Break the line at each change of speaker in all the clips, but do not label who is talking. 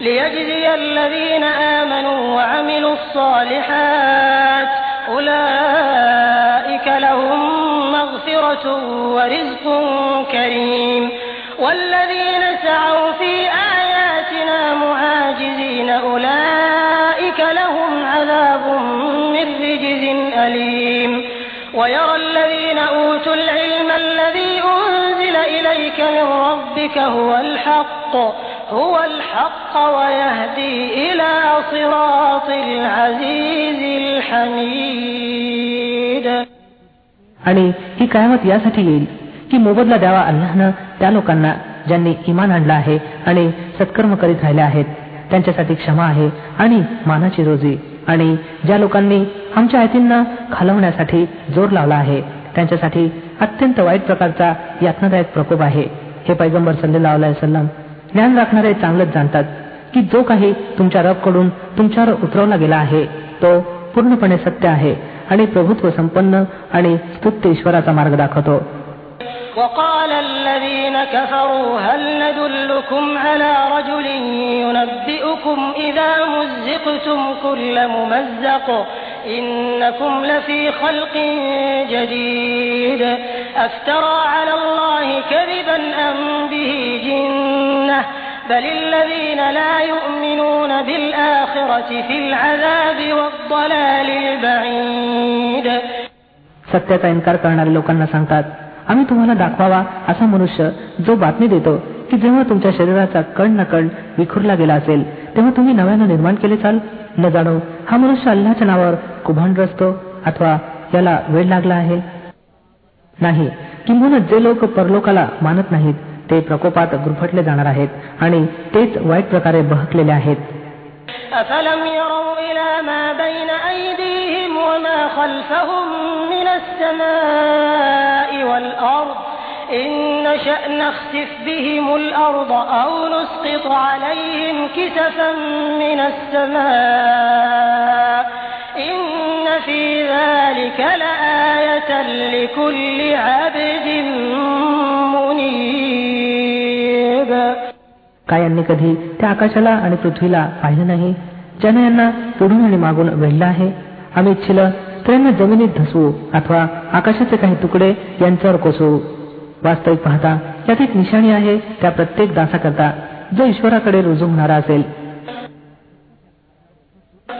ليجزي الذين آمنوا وعملوا الصالحات أولئك لهم مغفرة ورزق كريم والذين سعوا في آياتنا معاجزين أولئك لهم عذاب من رجز أليم ويرى الذين أوتوا العلم الذي أنزل إليك من ربك هو الحق आणि
ही कायमत यासाठी येईल की मोबदला द्यावा अल्लानं त्या लोकांना ज्यांनी इमान आणलं आहे आणि सत्कर्म करीत राहिले आहेत त्यांच्यासाठी क्षमा आहे आणि मानाची रोजी आणि ज्या लोकांनी आमच्या आयतींना खालवण्यासाठी जोर लावला आहे त्यांच्यासाठी अत्यंत वाईट प्रकारचा यातनादायक प्रकोप आहे हे पैगंबर सल्लेला सल्लम ज्ञान राखणारे चांगलंच जाणतात की जो काही तुमच्या कडून तुमच्यावर उतरवला गेला आहे तो पूर्णपणे सत्य आहे आणि प्रभुत्व संपन्न आणि स्तुत्य ईश्वराचा मार्ग दाखवतो وقال الذين كفروا هل ندلكم على رجل ينبئكم مزقتم كل ممزق إنكم لفي خلق جديد أفترى على الله كذبا أم به جنة بل الذين لا يؤمنون بالآخرة في العذاب والضلال البعيد सत्याचा इन्कार करणारे लोकांना सांगतात आम्ही तुम्हाला दाखवावा असा मनुष्य जो बातमी देतो की जेव्हा तुमच्या शरीराचा कण न कण विखुरला गेला असेल तेव्हा तुम्ही नव्यानं निर्माण केले चाल न जाणो हा मनुष्य अल्लाच्या नावावर कुभांड रचतो अथवा याला वेळ लागला आहे नाही किंबहुना जे लोक परलोकाला मानत नाहीत ते प्रकोपात गुरफटले जाणार आहेत आणि तेच वाईट प्रकारे बहकलेले आहेत काय
यांनी
कधी त्या आकाशाला आणि पृथ्वीला पाहिलं नाही ज्यानं यांना पुढून आणि मागून वेढलं आहे आम्ही इच्छिल तर यांना जमिनीत धसवू अथवा आकाशाचे काही तुकडे यांच्यावर कोसळू वास्तविक पाहता त्यात एक निशाणी आहे त्या प्रत्येक दासाकरता जो ईश्वराकडे रुजू होणारा असेल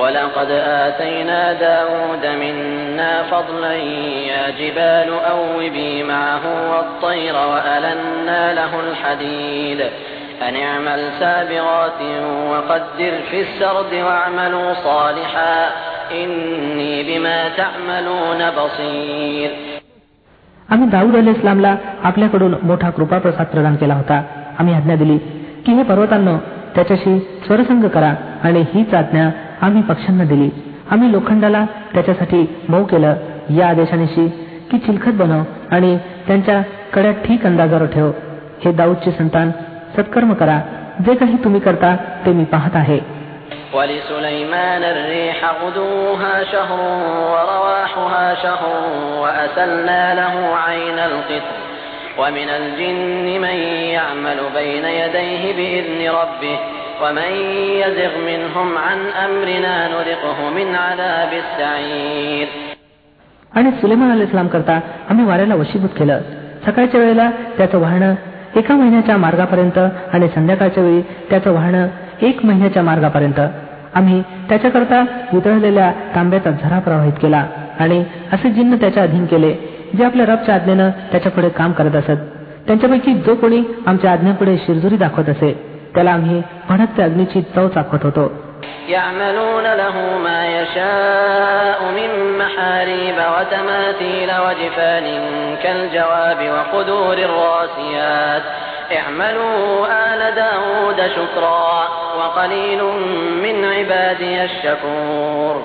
ولقد
آتينا داود منا فضلا يا جبال أوبي معه والطير وألنا له الحديد أن اعمل سابغات وقدر في السرد واعملوا صالحا إني بما تعملون بصير
आम्ही दाऊद अली इस्लामला आपल्याकडून मोठा कृपाप्रसाद प्रदान केला होता आम्ही आज्ञा दिली की हे पर्वतांनो त्याच्याशी स्वरसंग करा आणि हीच आज्ञा आम्ही पक्ष्यांना दिली आम्ही लोखंडाला त्याच्यासाठी मऊ केलं या आदेशानिशी की चिलखत बनव आणि त्यांच्या कड्या ठीक अंदाजावर ठेव हे दाऊदचे संतान सत्कर्म करा जे काही तुम्ही करता ते मी पाहत आहे ولسليمان الريح غدوها شهر ورواحها شهر وأسلنا له عين القطر ومن الجن من يعمل بين يديه بإذن ربه ومن يزغ منهم عن أمرنا نذقه من عذاب السعير आणि सुलेमान अल इस्लाम करता आम्ही वाऱ्याला वशीभूत केलं सकाळच्या वेळेला त्याचं वाहणं एका महिन्याच्या मार्गापर्यंत आणि संध्याकाळच्या वेळी त्याचं वाहणं एक महिन्याच्या मार्गापर्यंत आम्ही त्याच्याकरता वितळलेल्या तांब्याचा झरा प्रवाहित केला आणि असे जिन्न त्याच्या अधीन केले जे आपल्या रबच्या आज्ञेनं त्याच्यापुढे काम करत असत त्यांच्यापैकी जो कोणी आमच्या आज्ञेपुढे शिरजुरी दाखवत असे त्याला आम्ही भडकत्या अग्नीची चव चाखवत होतो يعملون له ما يشاء من محاريب وتماثيل وجفان كالجواب وقدور الراسيات اعملوا آل داود شكرا وقليل من عبادي الشكور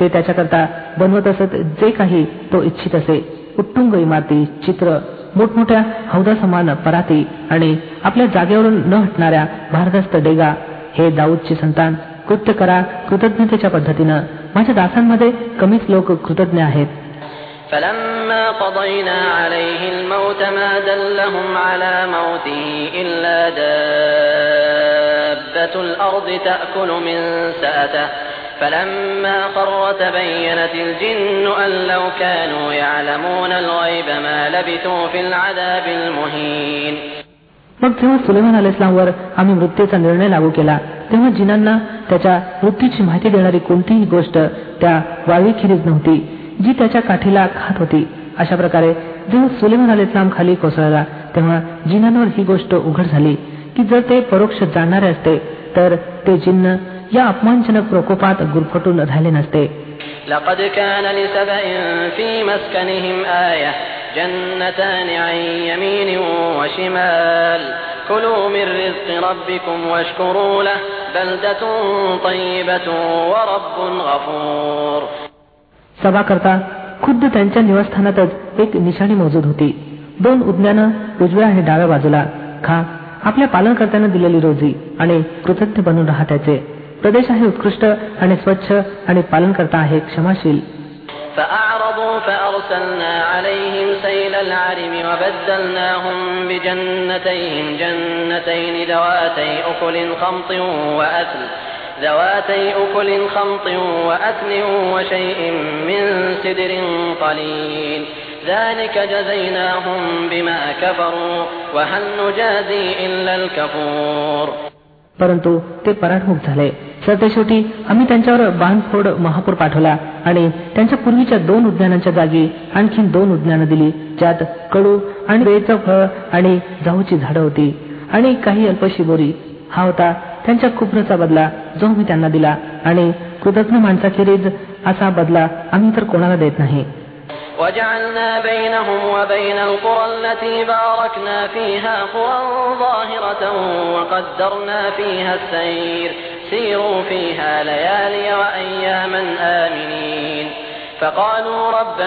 ते त्याच्याकरता बनवत असत जे काही तो इच्छित असे उत्तुंग इमारती चित्र मोठमोठ्या हौदा समान पराती आणि आपल्या जागेवरून न हटणाऱ्या भारदस्त डेगा हे दाऊदचे संतान कृत्य करा कृतज्ञतेच्या पद्धतीनं माझ्या दासांमध्ये कमीच लोक कृतज्ञ आहेत قضينا عليه الموت ما دلهم على موته إلا دابة الأرض تأكل من سأته فلما خر تبينت الجن أن لو كانوا يعلمون الغيب ما لبثوا في العذاب المهين मग जेव्हा सुलेमान अल इस्लामवर आम्ही मृत्यूचा निर्णय लागू केला तेव्हा जिनांना त्याच्या मृत्यूची माहिती देणारी कोणतीही गोष्ट त्या वाळवीखेरीज नव्हती जी त्याच्या काठीला खात होती अशा प्रकारे जेव्हा सुलेमान अल इस्लाम खाली कोसळला तेव्हा जिन्हांवर ही गोष्ट उघड झाली की जर ते परोक्ष जाणणारे असते तर ते जिन्न या अपमानजनक प्रकोपात गुरफटून झाले नसते لقد كان لسبأ في مسكنهم آية جنتان عن يمين وشمال كلوا من رزق ربكم واشكروا له بلدة طيبة ورب غفور سبا खुद्द त्यांच्या निवासस्थानातच एक निशाणी मौजूद होती दोन उज्ञानं उजव्या आणि डाव्या बाजूला खा आपल्या पालनकर्त्यांना दिलेली रोजी आणि कृतज्ञ बनून राहा त्याचे प्रदेश आहे उत्कृष्ट आणि स्वच्छ आणि पालनकर्ता आहे क्षमाशील
فأعرضوا عليهم وبدلناهم بجنتين جنتين خمط ذواتي أكل وشيء من سدر
قليل ذلك جزيناهم بما كفروا وهل نجازي الكفور परंतु ते पराठमुख झाले शेवटी आम्ही त्यांच्यावर बांधफोड महापूर पाठवला आणि त्यांच्या पूर्वीच्या दोन उद्यानांच्या जागी आणखी दोन उद्यानं दिली ज्यात कडू आणि वेळचं फळ आणि जाऊची झाडं होती आणि काही अल्पशी बोरी हा होता त्यांच्या कुप्रचा बदला जो मी त्यांना दिला आणि कृतज्ञ माणसाखेरीज असा बदला आम्ही तर कोणाला देत नाही
وجعلنا بينهم وبين القرى आणि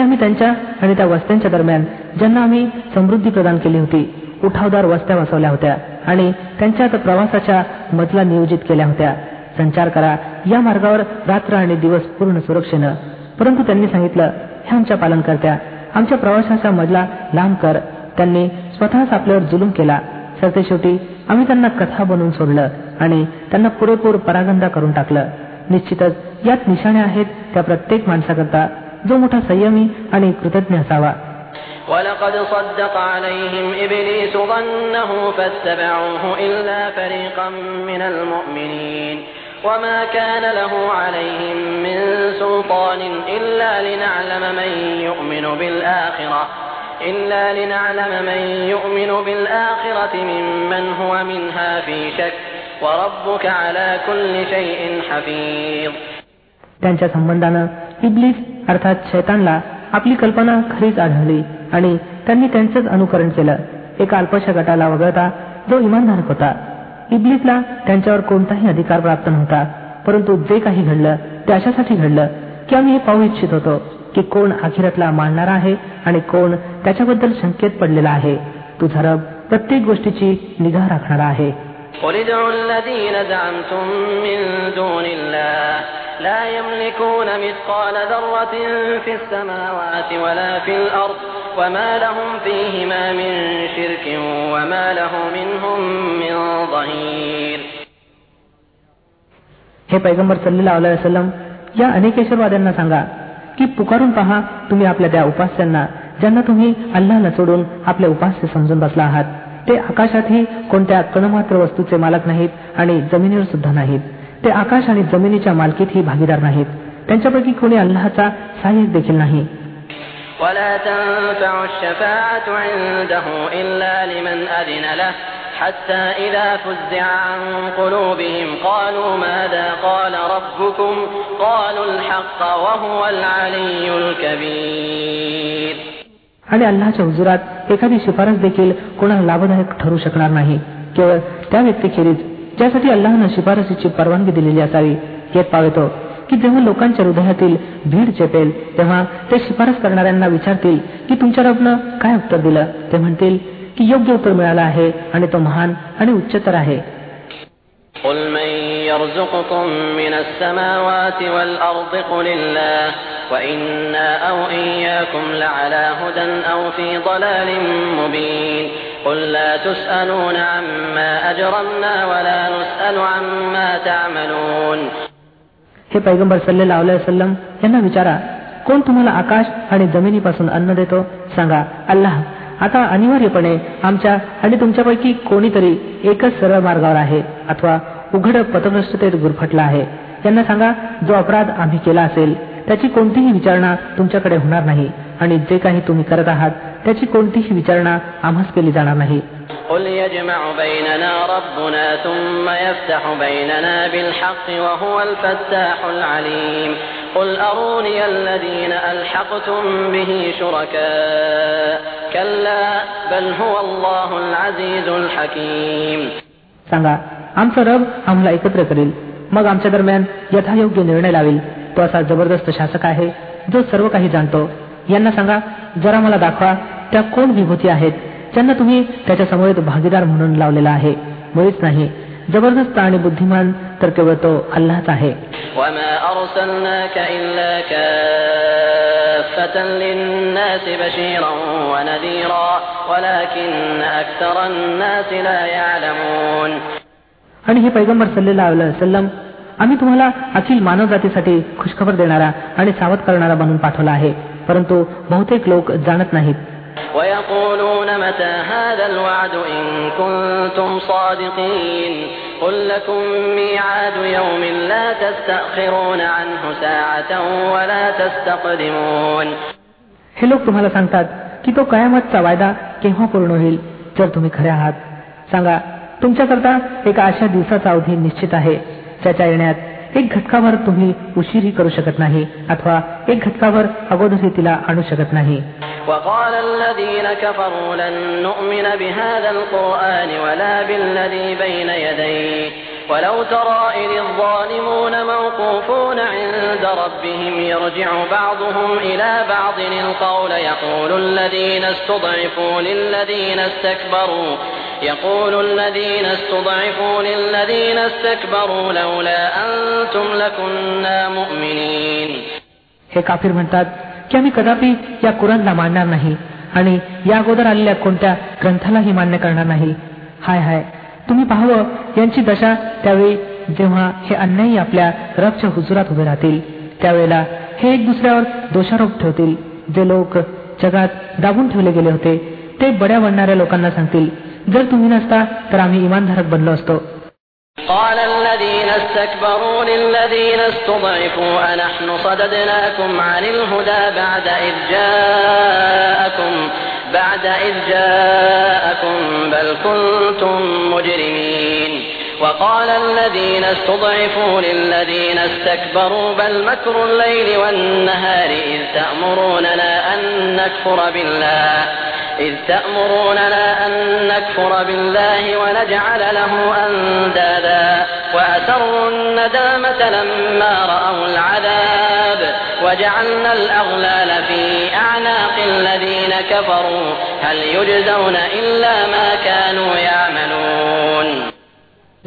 आम्ही त्यांच्या आणि त्या वस्त्यांच्या दरम्यान ज्यांना आम्ही समृद्धी प्रदान केली होती उठावदार वस्त्या बसवल्या होत्या आणि त्यांच्यात प्रवासाच्या मजला नियोजित केल्या होत्या संचार करा या मार्गावर रात्र आणि दिवस पूर्ण सुरक्षेनं परंतु त्यांनी सांगितलं हे आमच्या पालनकर्त्या आमच्या प्रवाशाचा मजला लांब कर त्यांनी स्वतःच आपल्यावर जुलूम केला शेवटी आम्ही त्यांना कथा बनवून सोडलं आणि त्यांना पुरेपूर परागंदा करून टाकलं निश्चितच यात निशाणे आहेत त्या प्रत्येक माणसाकरता जो मोठा संयमी आणि कृतज्ञ असावा ولقد صدق عليهم إبليس ظنه فاتبعوه إلا فريقا من المؤمنين وما كان له عليهم من سلطان إلا لنعلم من يؤمن بالآخرة إلا لنعلم من يؤمن بالآخرة ممن هو منها في شك وربك على كل شيء حفيظ त्यांच्या संबंधानं इब्लिस अर्थात शैतानला आपली कल्पना खरीच आढळली आणि त्यांनी त्यांचंच अनुकरण केलं एका अल्पशा गटाला वगळता जो इमानधारक होता इबलीसला त्यांच्यावर कोणताही अधिकार प्राप्त नव्हता परंतु जे काही घडलं ते अशासाठी घडलं की आम्ही हे पाहू इच्छित होतो की कोण अखिरतला मानणार आहे आणि कोण त्याच्याबद्दल संकेत पडलेला आहे तुझा रब प्रत्येक गोष्टीची निगा राखणारा आहे لا
يملكون مثقال ذرة في السماوات
हे पैगंबर सल्लेला वसलम या अनेकेश्वरवाद्यांना सांगा की पुकारून पहा तुम्ही आपल्या त्या उपास्यांना ज्यांना तुम्ही अल्लाला सोडून आपले उपास्य समजून बसला आहात ते आकाशातही कोणत्या कणमात्र वस्तूचे मालक नाहीत आणि जमिनीवर सुद्धा नाहीत ते आकाश आणि जमिनीच्या मालकीतही भागीदार नाहीत त्यांच्यापैकी कोणी अल्लाचा सहाय्यक देखील
नाही عنده لمن له आणि
अल्लाच्या हुजुरात एखादी शिफारस देखील कोणाला लाभदायक ठरू शकणार नाही केवळ त्या व्यक्तीखेरीज ज्यासाठी अल्लाहनं शिफारसीची परवानगी दिलेली असावी यात पावेतो की जेव्हा लोकांच्या हृदयातील भीड चेपेल तेव्हा ते शिफारस करणाऱ्यांना विचारतील की तुमच्या रबनं काय उत्तर दिलं ते म्हणतील की योग्य उत्तर मिळालं आहे आणि तो महान आणि उच्चतर आहे قل من يرزقكم من السماوات والأرض قل الله وإنا हे पैगंबर सल्लेला यांना विचारा कोण तुम्हाला आकाश आणि जमिनीपासून अन्न देतो सांगा अल्लाह आता अनिवार्यपणे आमच्या आणि तुमच्यापैकी कोणीतरी एकच सरळ मार्गावर आहे अथवा उघड पथभ्रष्टतेत गुरफटला आहे त्यांना सांगा जो अपराध आम्ही केला असेल त्याची कोणतीही विचारणा तुमच्याकडे होणार नाही आणि जे काही तुम्ही करत आहात त्याची कोणतीही विचारणा आम्हास केली जाणार नाही सांगा आमचा रब आम्हाला एकत्र करेल मग आमच्या दरम्यान यथायोग्य निर्णय लावेल तो असा जबरदस्त शासक आहे जो सर्व काही जाणतो यांना सांगा जरा मला दाखवा त्या कोण विभूती आहेत त्यांना तुम्ही त्याच्या एक भागीदार म्हणून लावलेला आहे मुळीच नाही जबरदस्त आणि बुद्धिमान तर केवळ तो अल्लाच आहे आणि हे पैगंबर सल्लेला सल्लम आम्ही तुम्हाला अखिल मानवजातीसाठी खुशखबर देणारा आणि सावध करणारा बनून पाठवला आहे परंतु बहुतेक लोक जाणत नाहीत हे लोक तुम्हाला सांगतात की तो कयामतचा वायदा केव्हा पूर्ण होईल जर तुम्ही खरे आहात सांगा तुमच्याकरता एका अशा दिवसाचा अवधी निश्चित आहे त्याच्या येण्यात एक घटकावर तुम्ही उशीरही करू शकत नाही अथवा एक घटकावर अगोदरही तिला आणू शकत
नाही وقال الذين كفروا لن نؤمن بهذا القرآن ولا بالذي بين يديه ولو ترى إذ الظالمون موقوفون عند ربهم يرجع بعضهم إلى بعض القول يقول الذين استضعفوا للذين استكبروا الذين
استضعفوا استكبروا لولا हे काफिर म्हणतात की आम्ही कदापि या कुराणला मानणार नाही आणि या अगोदर आलेल्या कोणत्या ग्रंथालाही मान्य करणार नाही हाय हाय तुम्ही पाहावं यांची दशा त्यावेळी जेव्हा हे अन्यायी आपल्या रबच्या हुजुरात उभे राहतील त्यावेळेला हे एक दुसऱ्यावर दोषारोप ठेवतील जे लोक जगात दाबून ठेवले गेले होते ते बड्या बनणाऱ्या लोकांना सांगतील जर तुम्ही नसता तर आम्ही इमानधारक बनलो असतो
قال الذين استكبروا للذين استضعفوا أنحن صددناكم عن الهدى بعد إذ جاءكم بعد إذ جاءكم بل كنتم مجرمين وقال الذين استضعفوا للذين استكبروا بل مكر الليل والنهار إذ تأمروننا أن نكفر بالله إذ تأمروننا أن نكفر بالله ونجعل له أندادا وأسروا الندامة لما رأوا العذاب وجعلنا الأغلال في أعناق الذين كفروا هل يجزون إلا ما كانوا يعملون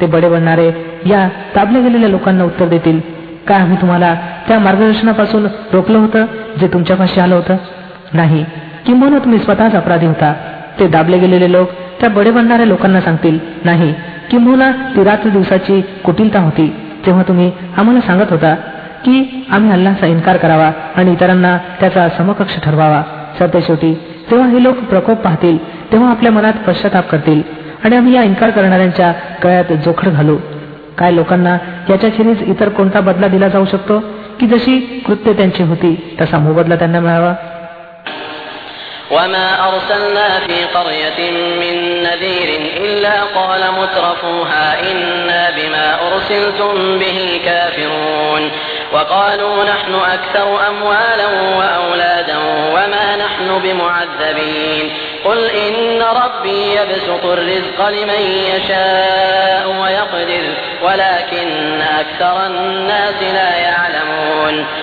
ते बडे बनणारे या दाबल्या गेलेल्या लोकांना उत्तर देतील काय आम्ही तुम्हाला त्या मार्गदर्शनापासून रोखलं होतं जे तुमच्यापाशी आलं होतं नाही किंबहुना तुम्ही स्वतःच अपराधी होता ते दाबले गेलेले लोक त्या बडे बनणाऱ्या लोकांना सांगतील नाही किंबहुना ती रात्र दिवसाची कुटिलता होती तेव्हा तुम्ही आम्हाला सांगत होता की आम्ही अल्लाचा इन्कार करावा आणि इतरांना त्याचा समकक्ष ठरवावा शेवटी तेव्हा हे लोक प्रकोप पाहतील तेव्हा आपल्या मनात पश्चाताप करतील आणि आम्ही या इन्कार करणाऱ्यांच्या गळ्यात जोखड घालू काय लोकांना खेरीज इतर कोणता बदला दिला जाऊ शकतो की जशी कृत्य त्यांची होती तसा मोबदला त्यांना मिळावा
وما أرسلنا في قرية من نذير إلا قال مترفوها إنا بما أرسلتم به كافرون وقالوا نحن أكثر أموالا وأولادا وما نحن بمعذبين قل إن ربي يبسط الرزق لمن يشاء ويقدر ولكن أكثر الناس لا يعلمون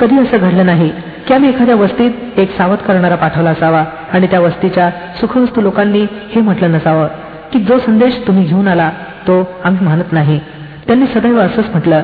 कधी असं घडलं नाही की आम्ही एखाद्या वस्तीत एक सावध करणारा पाठवला असावा आणि त्या वस्तीच्या सुखवस्तू लोकांनी हे म्हटलं नसावं की जो संदेश तुम्ही घेऊन आला तो आम्ही मानत नाही त्यांनी सदैव असंच म्हटलं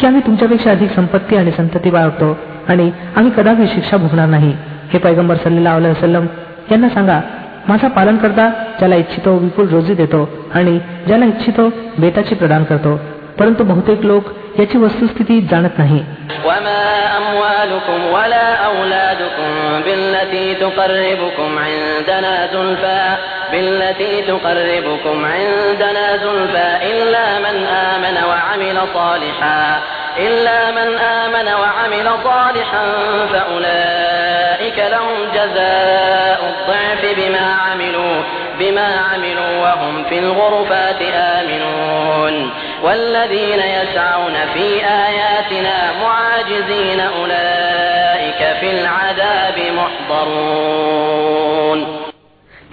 की आम्ही तुमच्यापेक्षा अधिक संपत्ती आणि संतती बाळगतो आणि आम्ही कदापि शिक्षा भोगणार नाही हे पैगंबर सल्ला वसलम यांना सांगा माझा पालन करता ज्याला इच्छितो विपुल रोजी देतो आणि ज्याला इच्छितो बेताची प्रदान करतो परंतु बहुतेक लोक याची वस्तुस्थिती जाणत
नाही وما أموالكم ولا أولادكم بالتي تقربكم عندنا زلفى بالتي تقربكم عندنا زلفى إلا من آمن وعمل صالحا إلا من آمن وعمل صالحا فأولئك لهم جزاء الضعف بما بما عملوا وهم في الغرفات آمنون والذين يسعون في
آياتنا معاجزين أولئك في العذاب محضرون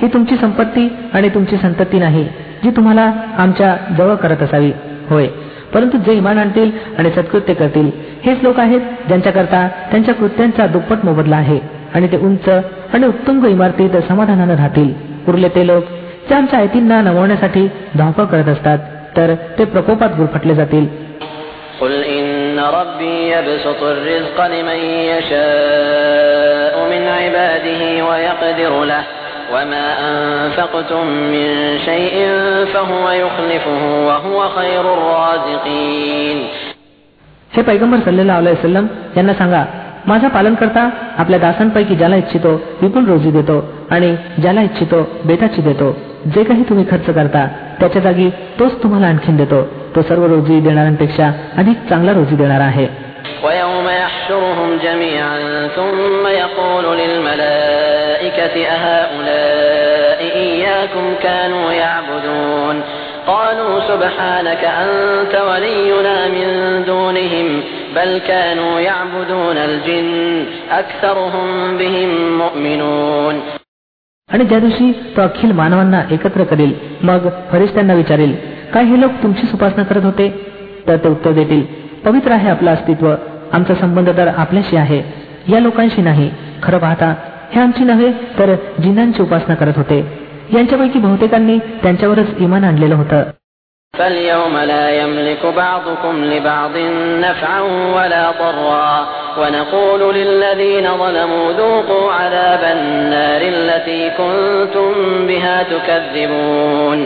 ही तुमची संपत्ती आणि तुमची संतती नाही जी तुम्हाला आमच्या जवळ करत असावी होय परंतु जे इमान आणतील आणि सत्कृत्य करतील हेच लोक आहेत ज्यांच्याकरता त्यांच्या कृत्यांचा दुप्पट मोबदला आहे आणि ते उंच आणि उत्तुंग इमारतीत समाधानानं राहतील उरले ते लोक ते आमच्या आयतींना नमवण्यासाठी धावपळ करत असतात तर ते प्रकोपात गुरफटले जातील हे पैगंबर सल्लेला सल्लम सल्लम यांना सांगा माझा पालन करता आपल्या दासांपैकी ज्याला इच्छितो विपुल रोजी देतो आणि ज्याला इच्छितो बेटाची देतो जे काही तुम्ही खर्च करता त्याच्या जागी तोच तुम्हाला आणखीन देतो तो सर्व रोजी देणाऱ्यांपेक्षा अधिक चांगला रोजी देणार आहे आणि ज्या दिवशी तो अखिल मानवांना एकत्र करेल मग फरिश्त्यांना विचारेल काय हे लोक तुमची उपासना करत होते तर ते उत्तर देतील पवित्र आहे आपलं अस्तित्व आमचा संबंध तर आपल्याशी आहे या लोकांशी नाही खरं पाहता हे आमची नव्हे तर जिन्नांची उपासना करत होते यांच्यापैकी बहुतेकांनी त्यांच्यावरच इमान आणलेलं होतं فاليوم لا يملك بعضكم لبعض نفعا ولا ضرا ونقول للذين ظلموا ذوقوا عذاب النار التي كنتم بها تكذبون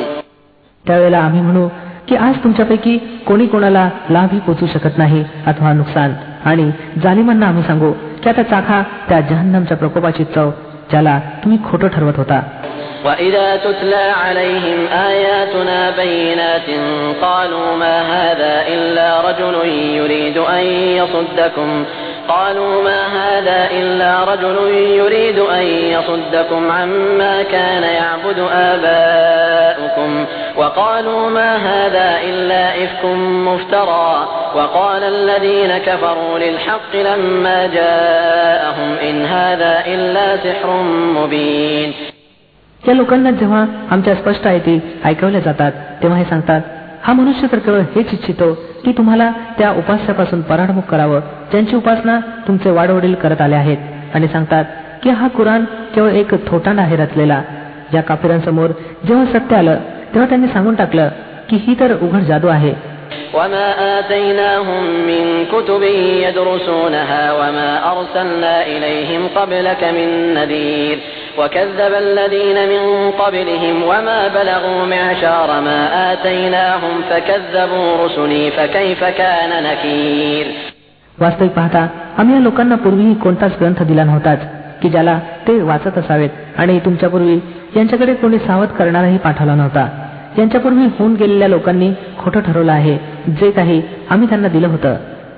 त्यावेळेला आम्ही म्हणू की आज तुमच्यापैकी कोणी कोणाला लाभही पोचू शकत नाही अथवा नुकसान आणि जालिमांना आम्ही सांगू की आता चाखा त्या जहन्नमच्या प्रकोपाची चव ज्याला तुम्ही खोटं ठरवत होता
وإذا تتلى عليهم آياتنا بينات قالوا ما هذا إلا رجل يريد أن يصدكم قالوا ما هذا إلا رجل يريد أن يصدكم عما كان يعبد آباؤكم وقالوا ما هذا إلا إفك مفترى وقال الذين كفروا للحق لما جاءهم إن هذا إلا سحر مبين
या लोकांना जेव्हा आमच्या स्पष्ट आहे ती ऐकवल्या जातात तेव्हा हे सांगतात हा मनुष्य तर केवळ हेच इच्छितो की तुम्हाला त्या उपास्यापासून पराडमुख करावं ज्यांची उपासना तुमचे वाडवडील करत आले आहेत आणि सांगतात की हा कुराण केवळ एक थोटा आहे रचलेला या काफिरांसमोर जेव्हा सत्य आलं तेव्हा त्यांनी सांगून टाकलं की ही तर उघड जादू आहे وما آتيناهم من كتب يدرسونها وما أرسلنا إليهم قبلك من نذير وكذب الذين من قبلهم وما بلغوا معشار ما آتيناهم فكذبوا رسلي فكيف كان نكير वास्तविक पाहता आम्ही या लोकांना पूर्वीही कोणताच ग्रंथ दिला नव्हताच की ज्याला ते वाचत असावेत आणि तुमच्यापूर्वी यांच्याकडे कोणी सावध करणाराही पाठवला नव्हता त्यांच्यापूर्वी होऊन गेलेल्या लोकांनी खोटं ठरवलं आहे जे काही आम्ही त्यांना दिलं होतं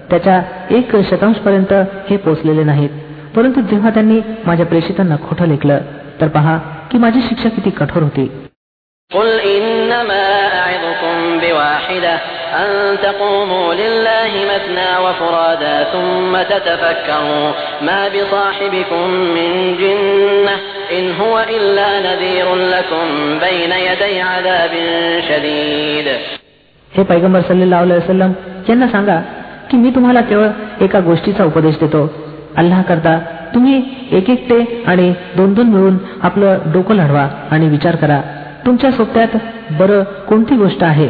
त्याच्या एक शतांश पर्यंत हे पोचलेले नाहीत परंतु जेव्हा त्यांनी माझ्या प्रेषितांना खोटं लेखलं तर पहा की माझी शिक्षा किती कठोर होती أن تقوموا لله مثنى وفرادا ثم تتفكروا ما بصاحبكم من جنة هو نذير لكم بين يدي عذاب شديد हे पैगंबर सल्लेल्लाहु अलैहि यांना सांगा की मी तुम्हाला केवळ एका गोष्टीचा उपदेश देतो अल्लाह करता तुम्ही एक एकटे आणि दोन दोन मिळून आपलं डोकं लढवा आणि विचार करा तुमच्या सोप्यात बरं कोणती गोष्ट आहे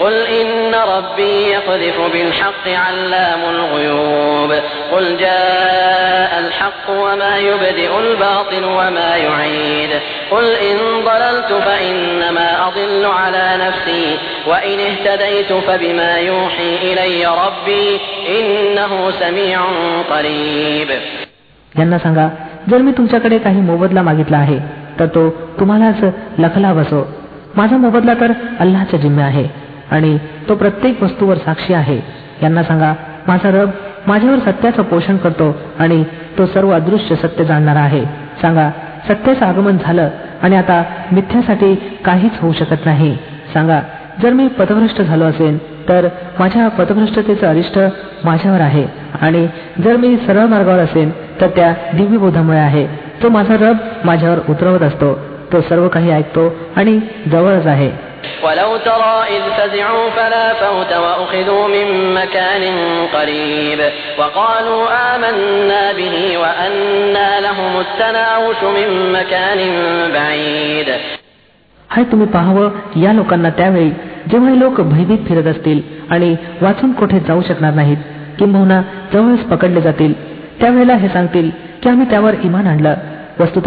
قل إن ربي يقذف بالحق علام الغيوب قل جاء الحق وما يبدئ الباطل وما يعيد قل إن ضللت فإنما أضل على نفسي وإن اهتديت فبما يوحي إلي ربي إنه سميع قريب جنة
सांगा जर मी तुमच्याकडे काही मोबदला मागितला आहे तर तो तुम्हालाच लखला बसो माझा मोबदला तर अल्लाच्या जिम्मे आहे आणि तो प्रत्येक वस्तूवर साक्षी आहे यांना सांगा माझा रब माझ्यावर सत्याचं पोषण करतो आणि तो सर्व अदृश्य सत्य जाणणारा आहे सांगा सत्याचं आगमन झालं आणि आता मिथ्यासाठी काहीच होऊ शकत नाही सांगा जर मी पथभ्रष्ट झालो असेल तर माझ्या पथभ्रष्टतेचं अरिष्ट माझ्यावर आहे आणि जर मी सरळ मार्गावर असेल तर त्या दिव्यबोधामुळे आहे तो माझा रब माझ्यावर उतरवत असतो तो सर्व काही ऐकतो आणि जवळच आहे हाय तुम्ही पाहावं या लोकांना त्यावेळी जेव्हा लोक भयभीत फिरत असतील आणि वाचून कोठे जाऊ शकणार नाहीत किंबहुना जवळच पकडले जातील त्यावेळेला हे सांगतील की आम्ही त्यावर इमान आणलं वस्तुत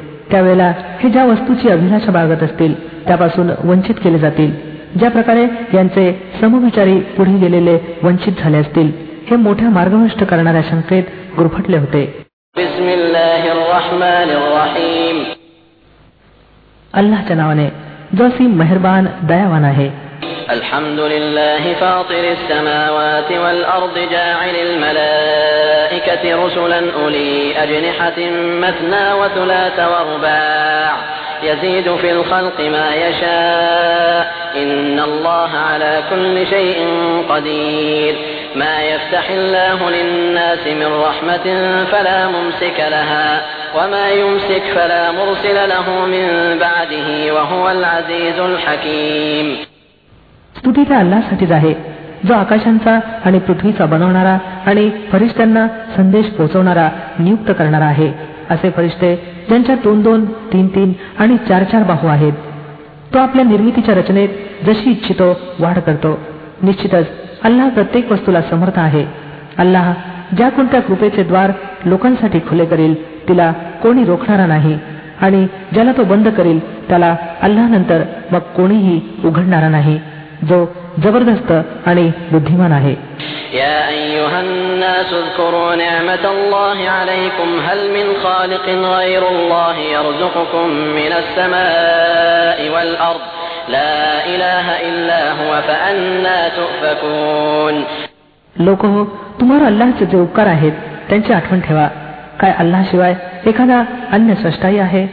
त्यावेळेला हे ज्या वस्तूची अभिलाषा बाळगत असतील त्यापासून वंचित केले जातील ज्या प्रकारे यांचे समविचारी पुढे गेलेले वंचित झाले असतील हे मोठ्या मार्गभ्रष्ट करणाऱ्या शंकेत गुरफटले होते अल्लाच्या नावाने जो सी मेहरबान दयावान आहे
الحمد لله فاطر السماوات والأرض جاعل الملائكة رسلا أولي أجنحة مثنى وثلاث وارباع يزيد في الخلق ما يشاء إن الله على كل شيء قدير ما يفتح الله للناس من رحمة فلا ممسك لها وما يمسك فلا مرسل له من بعده وهو العزيز الحكيم
स्तुती त्या अल्लासाठीच आहे जो आकाशांचा आणि पृथ्वीचा बनवणारा आणि फरिश्त्यांना संदेश पोहोचवणारा नियुक्त करणारा आहे असे फरिश्ते ज्यांच्या दोन दोन तीन तीन आणि चार चार बाहू आहेत तो आपल्या निर्मितीच्या रचनेत जशी इच्छितो वाढ करतो निश्चितच अल्लाह प्रत्येक वस्तूला समर्थ आहे अल्लाह ज्या कोणत्या कृपेचे द्वार लोकांसाठी खुले करील तिला कोणी रोखणारा नाही आणि ज्याला तो बंद करील त्याला अल्लाह मग कोणीही उघडणारा नाही जो जबरदस्त आणि बुद्धिमान आहे लोक हो तुम्हाला अल्लाचे जे उपकार आहेत त्यांची आठवण ठेवा काय शिवाय एखादा अन्य स्रष्टाही आहे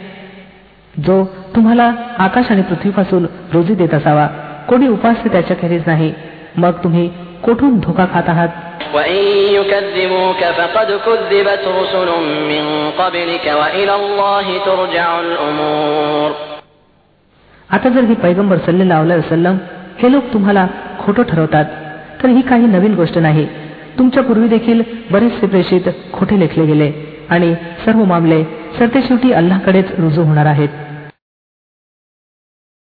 जो तुम्हाला आकाश आणि पृथ्वीपासून रोजी देत असावा कोणी त्याच्या घरीच नाही मग तुम्ही कोठून धोका खात आहात आता जर हे पैगंबर सल्लेला सल्लम हे लोक तुम्हाला खोटं ठरवतात तर ही काही नवीन गोष्ट नाही तुमच्या पूर्वी देखील बरेचसे प्रेषित खोटे लेखले गेले आणि सर्व मामले सरतेशेवटी अल्लाकडेच रुजू होणार आहेत